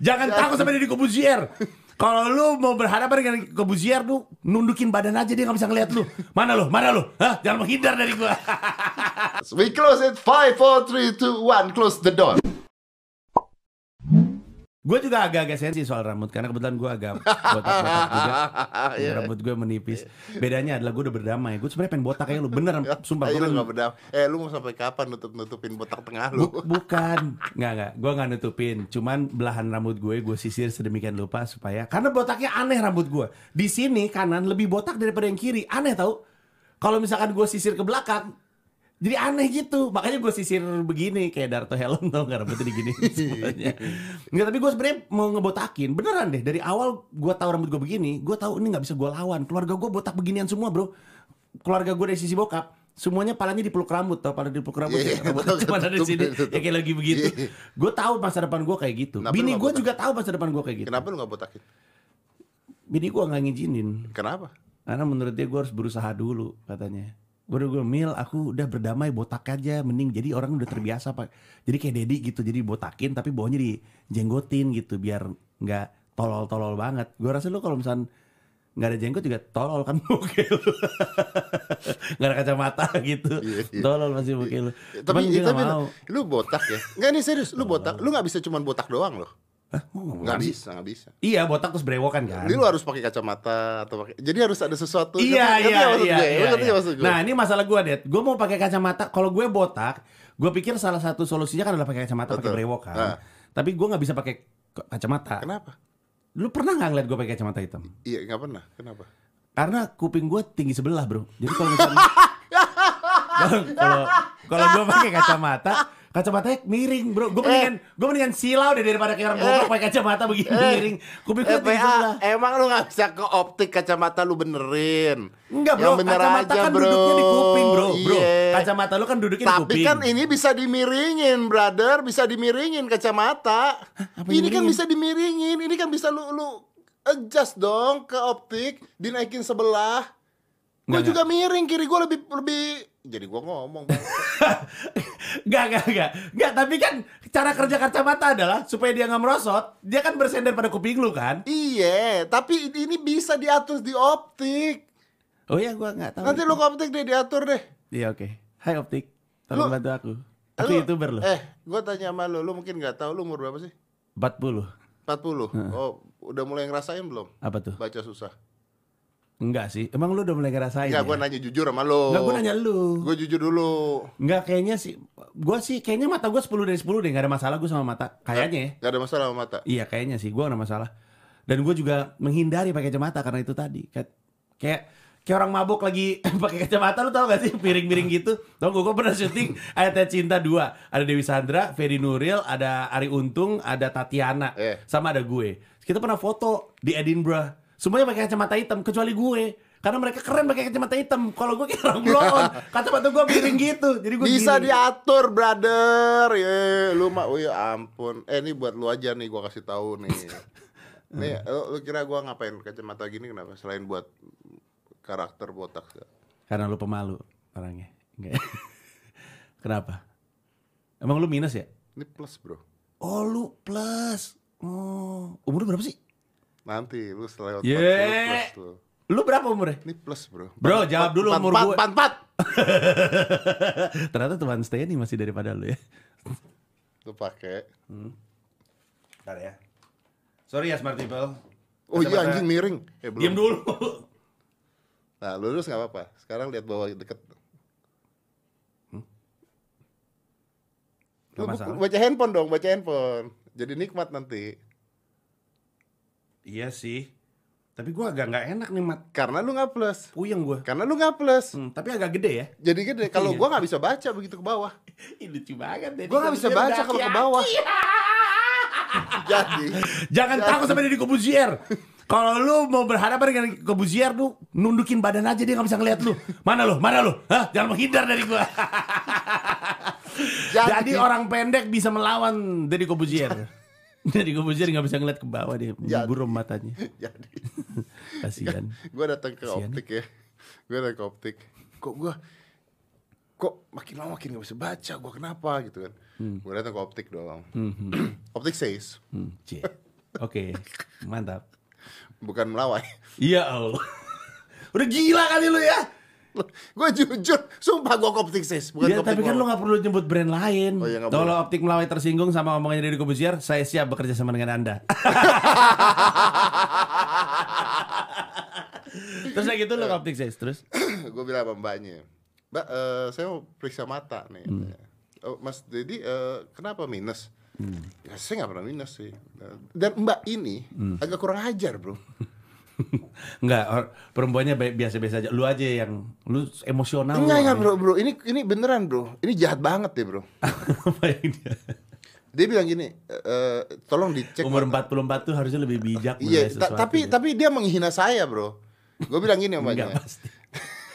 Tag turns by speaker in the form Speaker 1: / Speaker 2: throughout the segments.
Speaker 1: Jangan takut sama Deddy Kobuzier. Kalau lu mau berhadapan dengan Kobuzier tuh nundukin badan aja dia nggak bisa ngeliat lu. Mana lu? Mana lu? Hah? Jangan menghindar dari gua.
Speaker 2: We close it. Five, four, three, two, one. Close the door.
Speaker 1: Gue juga agak-agak sensi soal rambut karena kebetulan gue agak botak-botak juga.
Speaker 2: Iya.
Speaker 1: Rambut gue menipis. Bedanya adalah gue udah berdamai. Gue sebenarnya pengen botak kayak lu. Bener, sumpah.
Speaker 2: Ayo
Speaker 1: Gue
Speaker 2: lu
Speaker 1: kan
Speaker 2: gak berdam. Eh lu mau sampai kapan nutup nutupin botak tengah lu?
Speaker 1: Bu- bukan, nggak nggak, gue nggak nutupin. Cuman belahan rambut gue gue sisir sedemikian lupa supaya karena botaknya aneh rambut gue. Di sini kanan lebih botak daripada yang kiri, aneh tau. Kalau misalkan gue sisir ke belakang, jadi aneh gitu. Makanya gue sisir begini kayak Darto Helm tau nggak rambutnya digini semuanya. Nggak, tapi gue sebenarnya mau ngebotakin. Beneran deh. Dari awal gue tahu rambut gue begini, gue tahu ini nggak bisa gue lawan. Keluarga gue botak beginian semua bro. Keluarga gue dari sisi bokap. Semuanya palanya dipeluk rambut tau, pala dipeluk rambut
Speaker 2: Iya,
Speaker 1: ya, rambutnya
Speaker 2: tahu,
Speaker 1: cuma ada di sini, ya kayak lagi begitu.
Speaker 2: Iya.
Speaker 1: Gue tahu masa depan gue kayak gitu.
Speaker 2: Kenapa
Speaker 1: Bini
Speaker 2: nggak
Speaker 1: gue juga tahu masa depan gue kayak gitu.
Speaker 2: Kenapa lu gak botakin?
Speaker 1: Bini gue nggak ngizinin,
Speaker 2: Kenapa?
Speaker 1: karena menurut dia gue harus berusaha dulu katanya. Gue udah gue mil, aku udah berdamai botak aja, mending jadi orang udah terbiasa pak. Jadi kayak Dedi gitu, jadi botakin tapi bawahnya dijenggotin gitu biar nggak tolol-tolol banget. Gue rasa lu kalau misalnya nggak ada jenggot juga tolol kan lu. nggak ada kacamata gitu,
Speaker 2: Iya, iya.
Speaker 1: tolol masih muka lu.
Speaker 2: Tapi,
Speaker 1: nggak
Speaker 2: tapi
Speaker 1: mau.
Speaker 2: lu botak ya? Enggak nih serius, lu botak. Lu gak bisa cuman botak doang loh.
Speaker 1: Hah, mau ngomong
Speaker 2: Gak
Speaker 1: apa sih?
Speaker 2: bisa, gak bisa.
Speaker 1: Iya botak terus brewokan kan.
Speaker 2: Jadi lu harus pakai kacamata atau pakai. Jadi harus ada sesuatu.
Speaker 1: Iya iya
Speaker 2: nggak
Speaker 1: iya. iya, iya.
Speaker 2: nggak?
Speaker 1: Nah ini masalah gue det. Gue mau pakai kacamata. Kalau gue botak, gue pikir salah satu solusinya kan adalah pakai kacamata, pakai
Speaker 2: Betul.
Speaker 1: brewok kan.
Speaker 2: Nah.
Speaker 1: Tapi gue nggak bisa pakai kacamata.
Speaker 2: Kenapa?
Speaker 1: Lu pernah nggak ngeliat gue pakai kacamata hitam?
Speaker 2: Iya, nggak pernah. Kenapa?
Speaker 1: Karena kuping gue tinggi sebelah bro. Jadi kalau misalnya kalau gue pakai kacamata, kacamatanya miring bro. Gue mendingan gue mendingan silau deh daripada kayak orang goblok pakai kacamata begini miring. Kuping gue sebelah.
Speaker 2: PA, emang lu gak bisa ke optik kacamata lu benerin?
Speaker 1: Enggak bro,
Speaker 2: Yang bener
Speaker 1: kacamata
Speaker 2: aja,
Speaker 1: kan
Speaker 2: bro.
Speaker 1: duduknya di kuping bro, bro.
Speaker 2: Iya.
Speaker 1: Kacamata lu kan duduknya di
Speaker 2: Tapi
Speaker 1: kuping.
Speaker 2: kan ini bisa dimiringin, brother. Bisa dimiringin kacamata.
Speaker 1: Apa
Speaker 2: ini kan
Speaker 1: dimiringin?
Speaker 2: bisa dimiringin. Ini kan bisa lu lu adjust dong ke optik, dinaikin sebelah. Gue
Speaker 1: Nggak,
Speaker 2: juga miring, kiri gue lebih lebih. Jadi gue ngomong. Bang.
Speaker 1: Gak, gak, gak. Gak, tapi kan cara kerja kacamata adalah supaya dia nggak merosot, dia kan bersender pada kuping lu kan.
Speaker 2: iya, tapi ini bisa diatur di optik.
Speaker 1: Oh iya, gua nggak tahu.
Speaker 2: Nanti lu ke optik deh diatur deh.
Speaker 1: Iya oke. Hai Optik, tolong
Speaker 2: Lu-
Speaker 1: bantu aku. Aku
Speaker 2: Lu-
Speaker 1: youtuber loh.
Speaker 2: Eh, gue tanya sama lu, lu mungkin nggak tahu lu umur berapa sih?
Speaker 1: 40.
Speaker 2: 40. Oh, udah mulai ngerasain belum?
Speaker 1: Apa tuh?
Speaker 2: Baca susah.
Speaker 1: Enggak sih. Emang lu udah mulai ngerasain
Speaker 2: Enggak,
Speaker 1: ya?
Speaker 2: gue nanya jujur sama lu.
Speaker 1: Enggak, gua nanya lu.
Speaker 2: Gue jujur dulu.
Speaker 1: Enggak, kayaknya sih. Gua sih kayaknya mata gua 10 dari 10 deh. Gak ada masalah gua sama mata. Kayaknya ya.
Speaker 2: Gak ada masalah sama mata.
Speaker 1: Iya kayaknya sih, gua gak ada masalah. Dan gue juga menghindari pakai kacamata karena itu tadi. Kayak kayak, kayak orang mabuk lagi pakai kacamata lu tau gak sih piring-piring gitu. Tau gue, gue pernah syuting Ayat Cinta 2. Ada Dewi Sandra, Ferry Nuril, ada Ari Untung, ada Tatiana,
Speaker 2: Eh.
Speaker 1: sama ada gue. Kita pernah foto di Edinburgh. Semuanya pakai kacamata hitam kecuali gue. Karena mereka keren pakai kacamata hitam. Kalau gue kayak orang blow on. Kacamata gue miring gitu. Jadi gue
Speaker 2: Bisa
Speaker 1: gini.
Speaker 2: diatur, brother. Ya, lu mah, oh ya ampun. Eh, ini buat lu aja nih, gua kasih tahu nih. nih, lu, lu kira gua ngapain kacamata gini kenapa? Selain buat karakter botak.
Speaker 1: Karena lu pemalu orangnya. Enggak. Kenapa? Emang lu minus ya?
Speaker 2: Ini plus, bro.
Speaker 1: Oh lu plus. Oh, umur berapa sih?
Speaker 2: Nanti lu selewat
Speaker 1: Ye.
Speaker 2: 40 plus tuh.
Speaker 1: Lu berapa umurnya?
Speaker 2: Ini plus, bro.
Speaker 1: Bro, jawab dulu umur gue.
Speaker 2: Empat, empat.
Speaker 1: Ternyata teman stay nih masih daripada lu ya.
Speaker 2: Lu pakai.
Speaker 1: Bentar ya. Sorry ya smart people.
Speaker 2: Oh iya
Speaker 1: Kacamata-
Speaker 2: anjing miring. Eh, belum.
Speaker 1: Diam dulu.
Speaker 2: Nah, lurus nggak apa-apa. Sekarang lihat bawah deket.
Speaker 1: Gak
Speaker 2: Lu baca handphone dong, baca handphone. Jadi nikmat nanti.
Speaker 1: Iya sih. Tapi gua agak nggak enak nih mat.
Speaker 2: Karena lu nggak plus.
Speaker 1: Puyeng gua.
Speaker 2: Karena lu nggak plus.
Speaker 1: Hmm, tapi agak gede ya.
Speaker 2: Jadi gede. Kalau
Speaker 1: Iya.
Speaker 2: gua nggak bisa baca begitu ke bawah.
Speaker 1: Ih, lucu banget.
Speaker 2: Gua nggak bisa baca kalau ke bawah. Jadi.
Speaker 1: Jangan takut sama Deddy Kobuzier. Kalau lu mau berhadapan dengan Kobuzier tuh nundukin badan aja dia nggak bisa ngeliat lu. Mana lu? Mana lu? Hah? Jangan menghindar dari gua. Jadi,
Speaker 2: Jadi-
Speaker 1: orang pendek bisa melawan Deddy Kobuzier. Deddy Kobuzier nggak bisa ngeliat ke bawah dia,
Speaker 2: Jadi.
Speaker 1: buram matanya.
Speaker 2: Jadi.
Speaker 1: Kasihan.
Speaker 2: Gue datang ke
Speaker 1: Kasian.
Speaker 2: optik ya. Gue datang ke optik. Kok gue kok makin lama makin gak bisa baca gue kenapa gitu kan gue datang ke optik dong optik says
Speaker 1: Hmm. Oke, mantap.
Speaker 2: bukan melawai
Speaker 1: Iya Allah. Udah gila kali lu ya.
Speaker 2: gue jujur sumpah gue optik says bukan
Speaker 1: Ya,
Speaker 2: optik
Speaker 1: tapi kan
Speaker 2: Melawai.
Speaker 1: gak perlu nyebut brand lain.
Speaker 2: Oh, iya,
Speaker 1: Kalau optik melawai tersinggung sama omongannya dari Kobusier, saya siap bekerja sama dengan Anda. terus kayak gitu lu ke optik says terus.
Speaker 2: gue bilang sama mbaknya mbak eh, saya mau periksa mata nih oh, mas Dedi eh, kenapa minus? Ya saya nggak pernah minus sih. Dan mbak ini agak kurang ajar bro
Speaker 1: Enggak, perempuannya baik- biasa-biasa aja. Lu aja yang lu emosional.
Speaker 2: enggak enggak bro bro ini ini beneran bro ini jahat banget deh bro
Speaker 1: Apa dia?
Speaker 2: bilang gini eh, tolong dicek
Speaker 1: Umur
Speaker 2: mata-
Speaker 1: 44 tuh harusnya lebih bijak
Speaker 2: iya ta- tapi
Speaker 1: ya.
Speaker 2: tapi dia menghina saya bro gue bilang gini sama mbaknya
Speaker 1: pasti.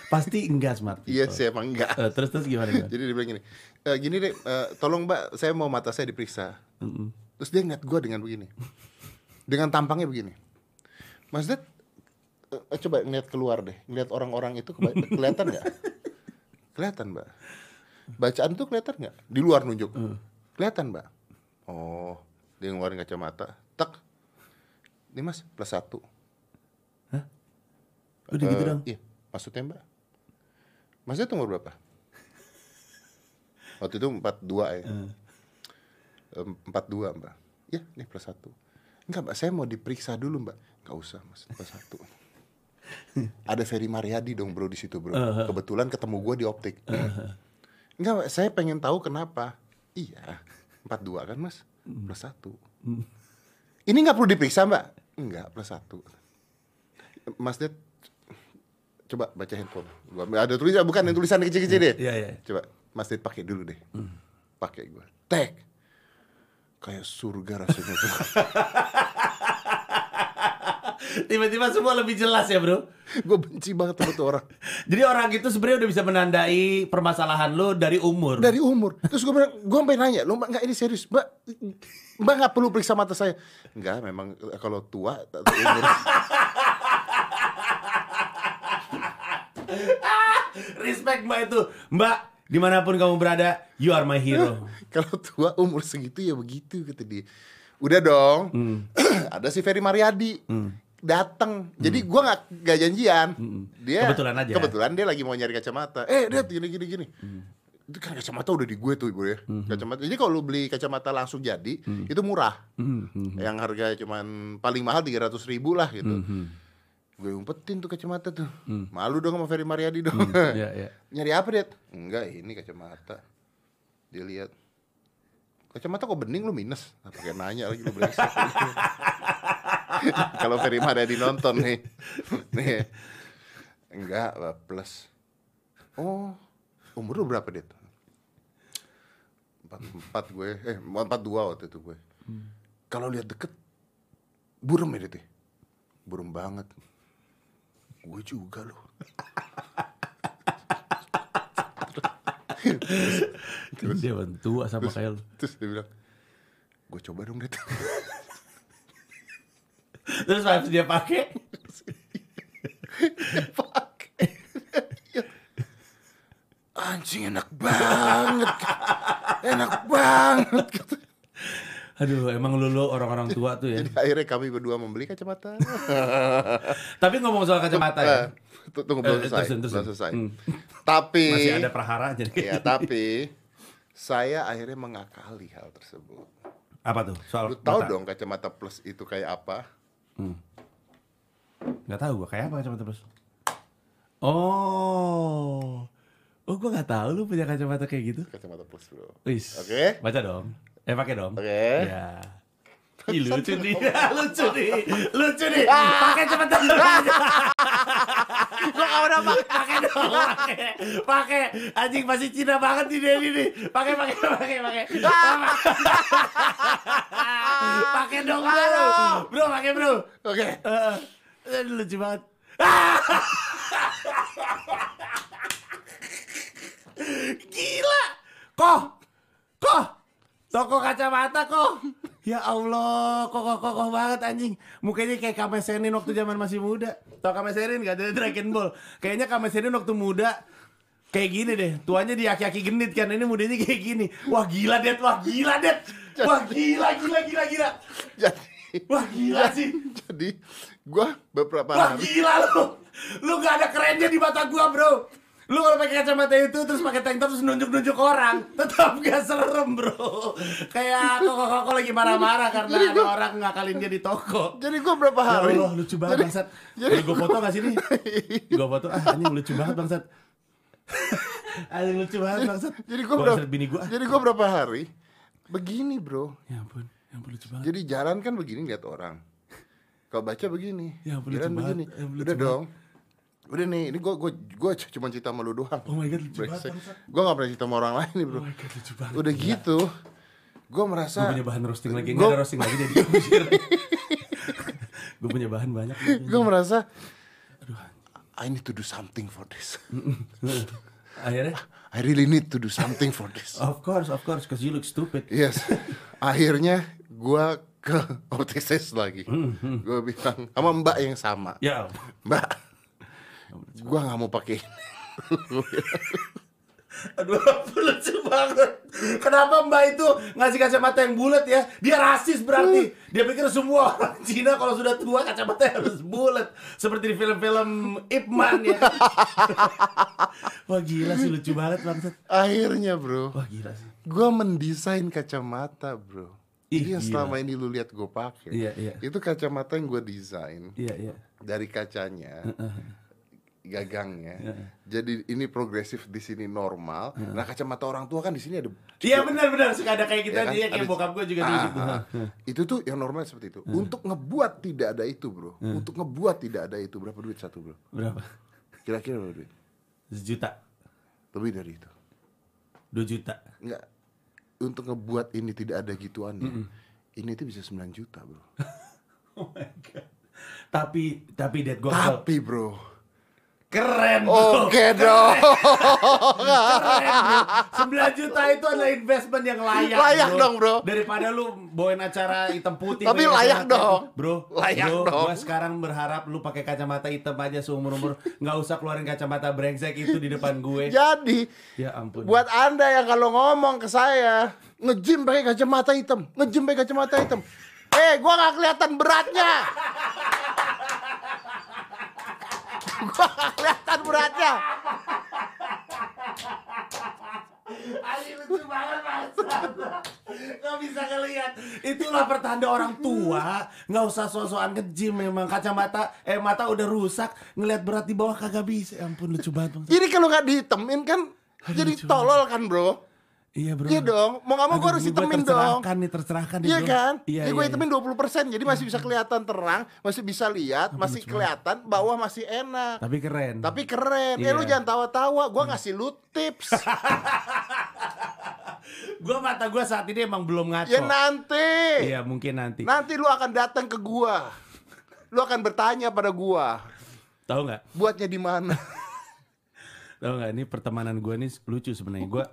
Speaker 1: pasti enggak smart.
Speaker 2: iya sih emang enggak
Speaker 1: Eh, terus terus gimana? gimana?
Speaker 2: Jadi dia bilang gini, e, gini deh, eh, tolong mbak, saya mau mata saya diperiksa. Terus dia ngeliat gue dengan begini, dengan tampangnya begini. Mas Ded, eh, coba ngeliat keluar deh, ngeliat orang-orang itu kelihatan nggak? Kelihatan mbak. Bacaan tuh kelihatan nggak? Di luar nunjuk. Kelihatan mbak. Oh, dia ngeluarin kacamata. Tak. Ini mas plus satu.
Speaker 1: Udah gitu
Speaker 2: Eh,
Speaker 1: dong.
Speaker 2: Iya, maksudnya mbak. Ded umur berapa? Waktu itu 42 ya. Em, 42 mbak. Ya, nih plus satu. Enggak mbak, saya mau diperiksa dulu mbak. Enggak usah mas, plus satu. Ada Ferry Mariadi dong bro di situ bro. Kebetulan ketemu gue di optik. Enggak mbak, saya pengen tahu kenapa. Iya, 42 kan mas, plus satu. Ini nggak perlu diperiksa mbak? Enggak, plus satu. Mas Ded, coba baca handphone. Gua ada tulisan bukan yang tulisan kecil-kecil deh.
Speaker 1: Iya, iya.
Speaker 2: Coba Mas Ded pakai dulu deh. Pakai gua. Tek. Kayak surga rasanya.
Speaker 1: Tiba-tiba semua lebih jelas ya, Bro.
Speaker 2: gue benci banget sama tuh orang.
Speaker 1: Jadi orang itu sebenarnya udah bisa menandai permasalahan lu dari umur.
Speaker 2: Dari umur. Terus gue bilang, gue sampai nanya, lo mbak nggak ini serius, mbak, mbak nggak perlu periksa mata saya. Enggak, memang eh, kalau tua umur.
Speaker 1: Respect Mbak itu. Mbak, di mana pun kamu berada, you are my hero.
Speaker 2: kalau tua umur segitu ya begitu kata dia. Udah dong. Ada si Ferry Mariadi. Datang. Jadi gua nggak nggak janjian. Dia
Speaker 1: Kebetulan aja.
Speaker 2: Kebetulan dia lagi mau nyari kacamata. Eh, dia gini gini gini. Itu kan kacamata udah di gue tuh ibu ya. Kacamata. Jadi kalau lu beli kacamata langsung jadi, itu murah. Yang harga cuman paling mahal 300 ribu lah gitu. Gue umpetin tuh kacamata tuh. Malu dong sama Ferry Mariadi dong.
Speaker 1: Iya, iya.
Speaker 2: Nyari apa, Det? Enggak, ini kacamata. Dia lihat. Kacamata kok bening lu minus? Nah, pakai nanya lagi lu brengsek. Kalau Ferry Mariadi nonton nih. Nih. Enggak, plus. Oh, umur lu berapa, Det? Empat, empat gue, eh empat dua waktu itu gue. Kalau lihat deket, burem ya, Det? ya? Burem banget. Gue juga loh.
Speaker 1: Dia tua sama kayak lu.
Speaker 2: Terus dia bilang, gue coba dong Det.
Speaker 1: Terus pas dia pakai,
Speaker 2: Pakai. Anjing enak banget. Enak banget.
Speaker 1: aduh emang lu, lu orang-orang tua tuh ya.
Speaker 2: Jadi akhirnya kami berdua membeli kacamata.
Speaker 1: Tapi ngomong soal kacamata ya.
Speaker 2: Eh, tu- Tunggu belum
Speaker 1: Eh,
Speaker 2: selesai.
Speaker 1: terusin, terusin.
Speaker 2: Belum selesai.
Speaker 1: Hmm.
Speaker 2: Tapi
Speaker 1: Masih ada prahara jadi.
Speaker 2: ya tapi saya akhirnya mengakali hal tersebut.
Speaker 1: Apa tuh? Soal
Speaker 2: Lu tahu dong kacamata plus itu kayak apa?
Speaker 1: Nggak tahu gua kayak apa kacamata plus. Oh. Oh, gua nggak tahu lu punya kacamata kayak gitu.
Speaker 2: Kacamata plus, Bro.
Speaker 1: Wis.
Speaker 2: Oke.
Speaker 1: Baca dong. Eh pakai dong.
Speaker 2: Oke.
Speaker 1: Ya. Ih, lucu nih, lucu nih, lucu nih. Pakai cepetan. Gua gak udah pakai. Pakai dong, pakai. Pakai. Anjing masih Cina banget dia ini nih. Pakai, pakai, pakai, pakai. Pakai dong, bro. Bro, pakai bro.
Speaker 2: Oke.
Speaker 1: Eh, eh, lucu banget. Gila. Koh. Koh. Toko kacamata kok. Ya Allah, kokoh kokoh banget anjing. Mukanya kayak Kamesenin waktu zaman masih muda. Tau Kamesenin gak ada Dragon Ball. Kayaknya Kamesenin waktu muda kayak gini deh. Tuanya di aki-aki genit kan. Ini mudanya kayak gini. Wah gila det, wah gila det. Wah gila, gila, gila, gila.
Speaker 2: Jadi
Speaker 1: Wah gila sih.
Speaker 2: jadi gua beberapa
Speaker 1: Wah
Speaker 2: hari
Speaker 1: gila lu. Lu gak ada kerennya di mata gua bro. Lu kalau pakai kacamata itu terus pakai tank top terus nunjuk-nunjuk orang, tetap gak serem bro. Kayak koko-koko lagi marah-marah karena ada orang ngakalin dia di toko.
Speaker 2: jadi gua berapa
Speaker 1: Ya
Speaker 2: hari
Speaker 1: Allah lucu banget
Speaker 2: Jadi-
Speaker 1: bangsat.
Speaker 2: jadi-
Speaker 1: Jadi gue foto gak sini? Gue foto ah anjing lucu banget bangsat. anjing lucu banget bangsat.
Speaker 2: jadi gua
Speaker 1: Gua
Speaker 2: berapa
Speaker 1: bini gue.
Speaker 2: jadi gua berapa hari begini bro.
Speaker 1: Ya ampun, ya ampun lucu banget.
Speaker 2: jadi jalan kan begini lihat orang. Kalau baca begini.
Speaker 1: Ya ampun,
Speaker 2: jalan begini.
Speaker 1: Ya ampun,
Speaker 2: udah dong. udah nih ini gua gua gua cuma cerita sama lu doang.
Speaker 1: Oh my god lucu banget
Speaker 2: gua gak pernah cerita sama orang lain nih bro.
Speaker 1: Oh my god lucu banget.
Speaker 2: udah gitu gua merasa
Speaker 1: Gue punya bahan roasting lagi,
Speaker 2: Gua-
Speaker 1: enggak ada roasting lagi jadi gue punya bahan banyak.
Speaker 2: gue merasa I need to do something for this
Speaker 1: Akhirnya,
Speaker 2: I really need to do something for this.
Speaker 1: Of course, of course, cause you look stupid.
Speaker 2: yes. Akhirnya gua ke optisis lagi. Gue bilang sama mbak yang sama.
Speaker 1: Ya,
Speaker 2: mbak gua nggak mau pakai ini
Speaker 1: aduh lucu banget. Kenapa Mbak itu ngasih kacamata yang bulat ya? Dia rasis berarti. Dia pikir semua orang Cina kalau sudah tua kacamata harus bulat, seperti di film-film Ip Man ya. Wah gila sih lucu banget bangsat.
Speaker 2: akhirnya bro
Speaker 1: Wah gila sih.
Speaker 2: gua mendesain kacamata bro
Speaker 1: Ih,
Speaker 2: Jadi yang selama ini lu lihat gue pakai
Speaker 1: Iya, iya.
Speaker 2: itu kacamata yang gue desain
Speaker 1: Iya iya.
Speaker 2: dari kacanya gagangnya jadi ini progresif di sini normal nah kacamata orang tua kan di sini ada
Speaker 1: Iya benar-benar suka ada kayak gitu
Speaker 2: Ya kan?
Speaker 1: aja kayak
Speaker 2: Ada-
Speaker 1: bokap gue juga
Speaker 2: Ah,
Speaker 1: gitu.
Speaker 2: ah. itu tuh yang normal seperti itu untuk ngebuat tidak ada itu bro untuk ngebuat tidak ada itu berapa duit satu bro
Speaker 1: Berapa?
Speaker 2: kira-kira berapa duit
Speaker 1: Sejuta.
Speaker 2: lebih dari itu
Speaker 1: Dua juta.
Speaker 2: Enggak. Untuk ngebuat ini tidak ada gituannya. Ini tuh bisa 9 juta, Bro.
Speaker 1: Oh my god. Tapi tapi gue kesel.
Speaker 2: Tapi, Bro.
Speaker 1: Keren bro.
Speaker 2: Oke dong.
Speaker 1: Keren bro. 9 juta itu adalah investment yang layak
Speaker 2: Layak dong, bro.
Speaker 1: Daripada lu bawain acara hitam putih
Speaker 2: Tapi layak dong.
Speaker 1: Bro
Speaker 2: Layak
Speaker 1: bro,
Speaker 2: dong.
Speaker 1: Gua sekarang berharap lu pakai kacamata hitam aja seumur-umur Nggak usah keluarin kacamata brengsek itu di depan gue
Speaker 2: Jadi,
Speaker 1: Ya ampun
Speaker 2: buat Anda yang kalau ngomong ke saya, nge-gym pakai kacamata hitam, nge-gym pakai kacamata hitam. Eh, gua nggak kelihatan beratnya. Gua kelihatan beratnya.
Speaker 1: Ali lucu banget bangsat. Gak bisa ngeliat Itulah pertanda orang tua Gak usah so-soan nge-gym memang Kacamata Eh mata udah rusak Ngeliat berat di bawah kagak bisa Ya ampun lucu banget bangsat.
Speaker 2: Jadi kalau nggak dihitemin kan jadi
Speaker 1: lucu
Speaker 2: tolol kan, Bro?
Speaker 1: Iya bro
Speaker 2: Iya dong, mau nggak mau
Speaker 1: Aduh,
Speaker 2: gua harus
Speaker 1: ini
Speaker 2: hitemin dong.
Speaker 1: tercerahkan nih tercerahkan nih
Speaker 2: Iya
Speaker 1: bro.
Speaker 2: kan?
Speaker 1: Iya
Speaker 2: Jadi
Speaker 1: iya,
Speaker 2: gue
Speaker 1: iya.
Speaker 2: hitemin 20% Jadi masih bisa kelihatan terang Masih bisa lihat Masih kelihatan Bawah masih enak
Speaker 1: Tapi keren
Speaker 2: Tapi keren Eh
Speaker 1: Iya.
Speaker 2: lu jangan tawa-tawa Gue ngasih lu tips
Speaker 1: Gua mata gua saat ini emang belum ngaco
Speaker 2: Ya nanti
Speaker 1: Iya mungkin nanti
Speaker 2: Nanti lu akan datang ke gua Lu akan bertanya pada gua
Speaker 1: Tahu nggak?
Speaker 2: Buatnya di mana?
Speaker 1: Tahu nggak? Ini pertemanan gua nih lucu sebenarnya Gua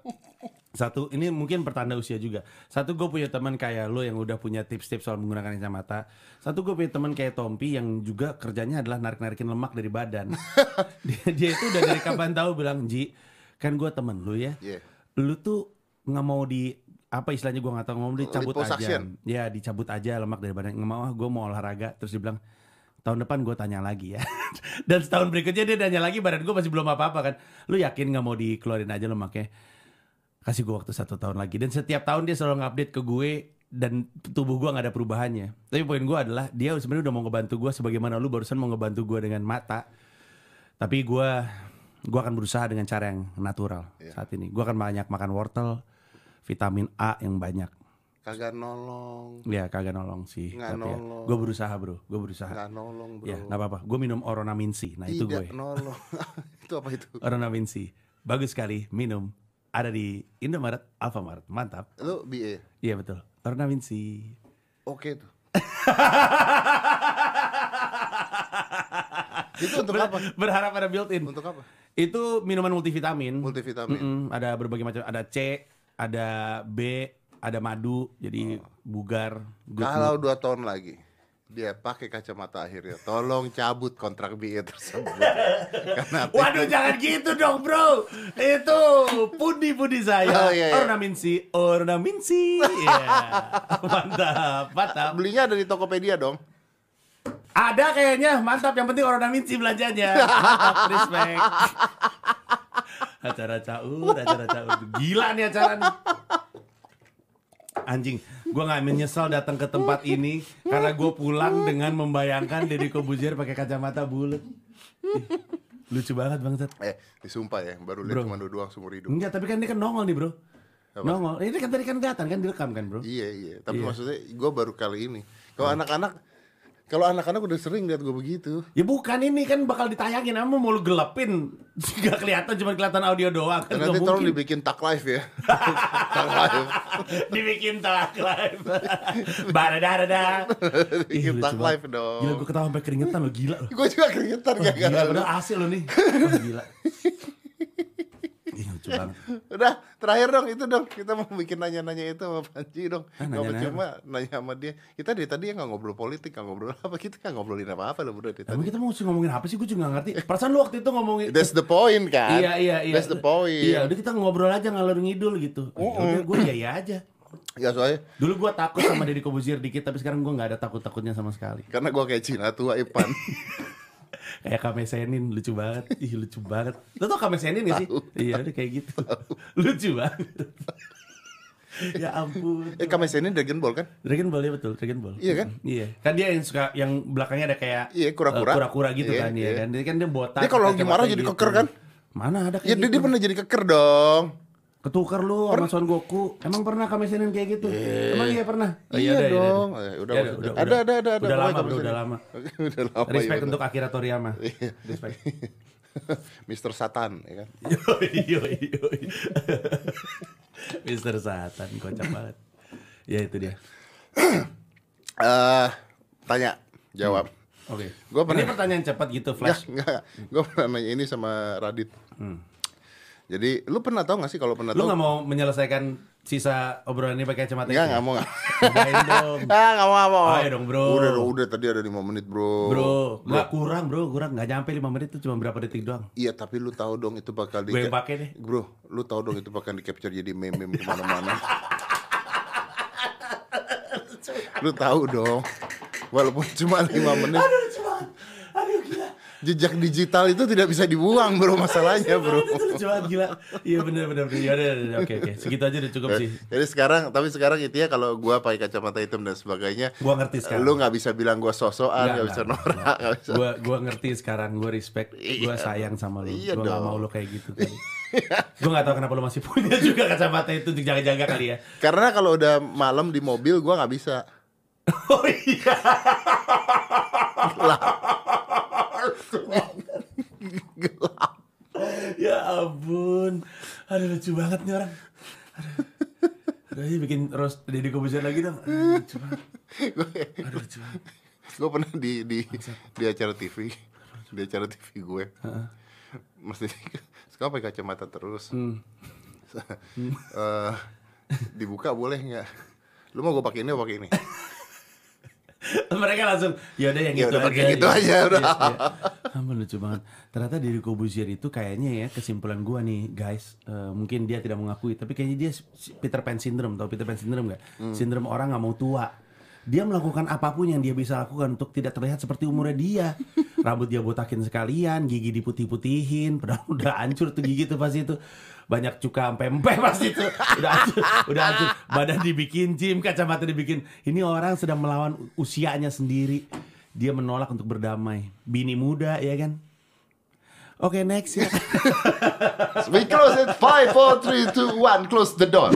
Speaker 1: satu ini mungkin pertanda usia juga. Satu gue punya teman kayak lo yang udah punya tips-tips soal menggunakan kacamata. Satu gue punya teman kayak Tompi yang juga kerjanya adalah narik-narikin lemak dari badan. Dia, dia itu udah dari kapan tahu bilang Ji kan gue temen lu ya.
Speaker 2: Iya.
Speaker 1: lu tuh nggak mau di apa istilahnya gue nggak tahu ngomong dicabut aja
Speaker 2: Liposuction.
Speaker 1: ya dicabut aja lemak dari badan. Nggak mau ah gue mau olahraga. Terus dia bilang tahun depan gue tanya lagi ya. Dan setahun berikutnya dia tanya lagi badan gue masih belum apa apa kan. Lu yakin nggak mau dikeluarin aja lemaknya kasih gue waktu satu tahun lagi. Dan setiap tahun dia selalu ngupdate ke gue dan tubuh gue nggak ada perubahannya. Tapi poin gue adalah dia sebenarnya udah mau ngebantu gue sebagaimana lu barusan mau ngebantu gue dengan mata. Tapi gue gue akan berusaha dengan cara yang natural saat ini. Gue akan banyak makan wortel vitamin A yang banyak.
Speaker 2: Kagak nolong.
Speaker 1: Ya kagak nolong sih
Speaker 2: Nggak
Speaker 1: tapi ya,
Speaker 2: nolong.
Speaker 1: gue berusaha bro. Gue berusaha.
Speaker 2: Nggak nolong bro.
Speaker 1: Ya nggak apa-apa. Gue minum Oronamin C nah itu
Speaker 2: Tidak
Speaker 1: gue.
Speaker 2: nolong. Itu apa itu?
Speaker 1: Oronamin C bagus sekali minum ada di Indomaret Alfamart mantap
Speaker 2: Lu BA
Speaker 1: Iya betul. Warna Vinci.
Speaker 2: Oke tuh Itu untuk apa?
Speaker 1: Berharap ada built-in.
Speaker 2: Untuk apa?
Speaker 1: Itu minuman multivitamin.
Speaker 2: Multivitamin
Speaker 1: Mm-mm, ada berbagai macam. Ada C, ada B, ada madu. Jadi bugar. good
Speaker 2: Kalau dua tahun lagi dia pakai kacamata akhirnya. Tolong cabut kontrak BE tersebut. Karena
Speaker 1: Waduh jangan gitu dong bro. Itu pundi-pundi saya.
Speaker 2: Oh, iya, iya.
Speaker 1: Ornaminsi Ornaminsi Iya. Mantap Mantap.
Speaker 2: Belinya ada di Tokopedia dong.
Speaker 1: Ada kayaknya Mantap. Yang penting Ornaminsi belanjanya. Mantap Respect. Acara caur Acara caur Gila nih acara nih. Anjing Gue gak menyesal datang ke tempat ini Karena gue pulang dengan membayangkan Deddy Kobuzier pakai kacamata bulat Lucu banget bangsat
Speaker 2: Eh, disumpah ya, baru lihat cuma dua doang seumur hidup.
Speaker 1: Enggak, tapi kan ini kan nongol nih bro
Speaker 2: Apa?
Speaker 1: Nongol, ini kan tadi kan kelihatan kan direkam kan bro
Speaker 2: Iya iya, tapi
Speaker 1: Iya.
Speaker 2: maksudnya gue baru kali ini. Kalau anak-anak, kalau anak-anak udah sering lihat gue begitu.
Speaker 1: Ya bukan ini kan bakal ditayangin, kamu mau lu gelapin Gak kelihatan, cuma kelihatan audio doang. Kan
Speaker 2: nanti tolong dibikin tak live ya. tak live.
Speaker 1: Dibikin tak live Barada
Speaker 2: Bikin tak live dong.
Speaker 1: Gila gue ketawa sampai keringetan lo, gila lo
Speaker 2: Gue juga keringetan
Speaker 1: Oh,
Speaker 2: gak
Speaker 1: Gila, udah AC lo nih. Oh, Gila lucu banget
Speaker 2: Udah, terakhir dong itu dong. Kita mau bikin nanya-nanya itu sama Panji dong.
Speaker 1: Ah,
Speaker 2: Gak
Speaker 1: nanya-nanya
Speaker 2: cuma nanya sama dia. Kita dari tadi ya gak ngobrol politik, gak ngobrol apa. Kita gak ngobrolin apa-apa loh bro dari
Speaker 1: Tapi
Speaker 2: tadi.
Speaker 1: kita mau ngomongin apa sih, gue juga gak ngerti Perasaan lu waktu itu ngomongin
Speaker 2: That's the point kan?
Speaker 1: Iya iya iya.
Speaker 2: That's the point.
Speaker 1: Iya, udah kita ngobrol aja ngalor ngidul gitu. Ya Udah gue iya iya aja.
Speaker 2: Ya soalnya
Speaker 1: Dulu gue takut sama Deddy Kobuzier dikit, tapi sekarang gue nggak ada takut takutnya sama sekali.
Speaker 2: karena gue kayak Cina tua Ipan.
Speaker 1: Kayak Kamesenin lucu banget, ih lucu banget. Lo tau Kamesenin gak sih? Iya udah kayak gitu. lucu banget. ya ampun.
Speaker 2: eh Kames ini Dragon Ball kan?
Speaker 1: Dragon Ball ya betul, Dragon Ball.
Speaker 2: Iya kan?
Speaker 1: Iya. Kan dia yang suka yang belakangnya ada kayak
Speaker 2: Iya, kura-kura.
Speaker 1: eh, kura-kura gitu
Speaker 2: Iya,
Speaker 1: kan ya
Speaker 2: iya.
Speaker 1: kan. Dia kan dia botak.
Speaker 2: Dia kalau lagi marah jadi
Speaker 1: gitu.
Speaker 2: keker kan?
Speaker 1: Mana ada
Speaker 2: Ya
Speaker 1: kayak
Speaker 2: dia,
Speaker 1: gitu.
Speaker 2: dia pernah jadi keker dong.
Speaker 1: Ketukar lu sama Son Goku. Emang pernah Kamesenin kayak gitu? Emang iya pernah? Oh,
Speaker 2: Iya
Speaker 1: udah,
Speaker 2: dong.
Speaker 1: udah.
Speaker 2: Eh, udah,
Speaker 1: Ya, udah,
Speaker 2: Ada,
Speaker 1: udah.
Speaker 2: ada, ada, ada.
Speaker 1: Udah
Speaker 2: Pokoknya
Speaker 1: lama bro, udah
Speaker 2: ini.
Speaker 1: lama.
Speaker 2: udah lama.
Speaker 1: Respect
Speaker 2: iya
Speaker 1: untuk. Akira Toriyama.
Speaker 2: Iya.
Speaker 1: Respect.
Speaker 2: Mr. Satan ya kan.
Speaker 1: Yoi, yoi, yoi. Mister Satan, kocak banget. Ya itu dia.
Speaker 2: Eh, tanya, jawab.
Speaker 1: Oke.
Speaker 2: Gua
Speaker 1: Ini
Speaker 2: pernah-
Speaker 1: pertanyaan cepat gitu,
Speaker 2: Enggak,
Speaker 1: flash.
Speaker 2: enggak. Gue pernah nanya ini sama Radit. Jadi, lu pernah tahu gak sih kalau pernah
Speaker 1: Lu nggak mau menyelesaikan sisa obrolan ini pakai kacamata
Speaker 2: Enggak,
Speaker 1: itu?
Speaker 2: enggak mau
Speaker 1: dong.
Speaker 2: Ah, enggak mau, enggak mau.
Speaker 1: Ayo dong, bro.
Speaker 2: Udah, udah, udah tadi ada 5 menit, Bro.
Speaker 1: Bro, nggak kurang bro, kurang nggak nyampe 5 menit itu cuma berapa detik doang.
Speaker 2: Iya, tapi lu tahu dong itu bakal di
Speaker 1: Gue pakai deh.
Speaker 2: Bro, lu tahu dong itu bakal di capture jadi meme-meme ke mana-mana. lu tahu dong. Walaupun cuma 5 menit.
Speaker 1: Aduh.
Speaker 2: Jejak digital itu tidak bisa dibuang, Bro, masalahnya, Bro.
Speaker 1: Itu lucu banget gila. Iya benar benar benar. Ya udah, oke oke. Segitu aja udah cukup sih.
Speaker 2: Jadi sekarang, tapi sekarang itu ya kalau gua pakai kacamata hitam dan sebagainya,
Speaker 1: Gua ngerti sekarang.
Speaker 2: lu nggak bisa bilang gua sosokan,
Speaker 1: Nggak,
Speaker 2: bisa norak, nggak bisa.
Speaker 1: Gua gua ngerti sekarang, gua respect, gua sayang sama lu.
Speaker 2: Iya
Speaker 1: gua nggak mau lu kayak gitu tadi. gua nggak tahu kenapa lu masih punya juga kacamata itu untuk jaga-jaga kali ya.
Speaker 2: Karena kalau udah malam di mobil gua nggak bisa.
Speaker 1: Oh iya.
Speaker 2: Gelap.
Speaker 1: Ya ampun. Aduh lucu banget nih orang. Aduh. Aduh, ini bikin roast Deddy Kobuzier lagi dong. Aduh, lucu banget. Aduh lucu banget.
Speaker 2: gue pernah di di di acara TV di acara TV gue mesti sekarang pakai kacamata terus
Speaker 1: Hmm.
Speaker 2: Eh, dibuka boleh nggak lu mau gue pakai ini atau pakai ini
Speaker 1: Mereka langsung ya udah yang
Speaker 2: Ya
Speaker 1: itu
Speaker 2: udah,
Speaker 1: aja.
Speaker 2: gitu aja, udah.
Speaker 1: Iya. Ampun lucu banget. Ternyata Deddy Kobuzier itu kayaknya ya kesimpulan gua nih guys, eh, mungkin dia tidak mengakui tapi kayaknya dia Peter Pan syndrome, tau Peter Pan syndrome nggak?
Speaker 2: Hmm.
Speaker 1: Sindrom orang nggak mau tua. Dia melakukan apa pun yang dia bisa lakukan untuk tidak terlihat seperti umurnya dia. Rambut dia botakin sekalian, gigi diputih-putihin, padahal udah hancur tuh gigi tuh pasti itu. Banyak cuka empeh pasti itu. Udah hancur, udah hancur. Badan dibikin gym, kacamata dibikin. Ini orang sedang melawan usianya sendiri. Dia menolak untuk berdamai. Bini muda ya kan? Oke next ya.
Speaker 2: we close it five four three two one close the door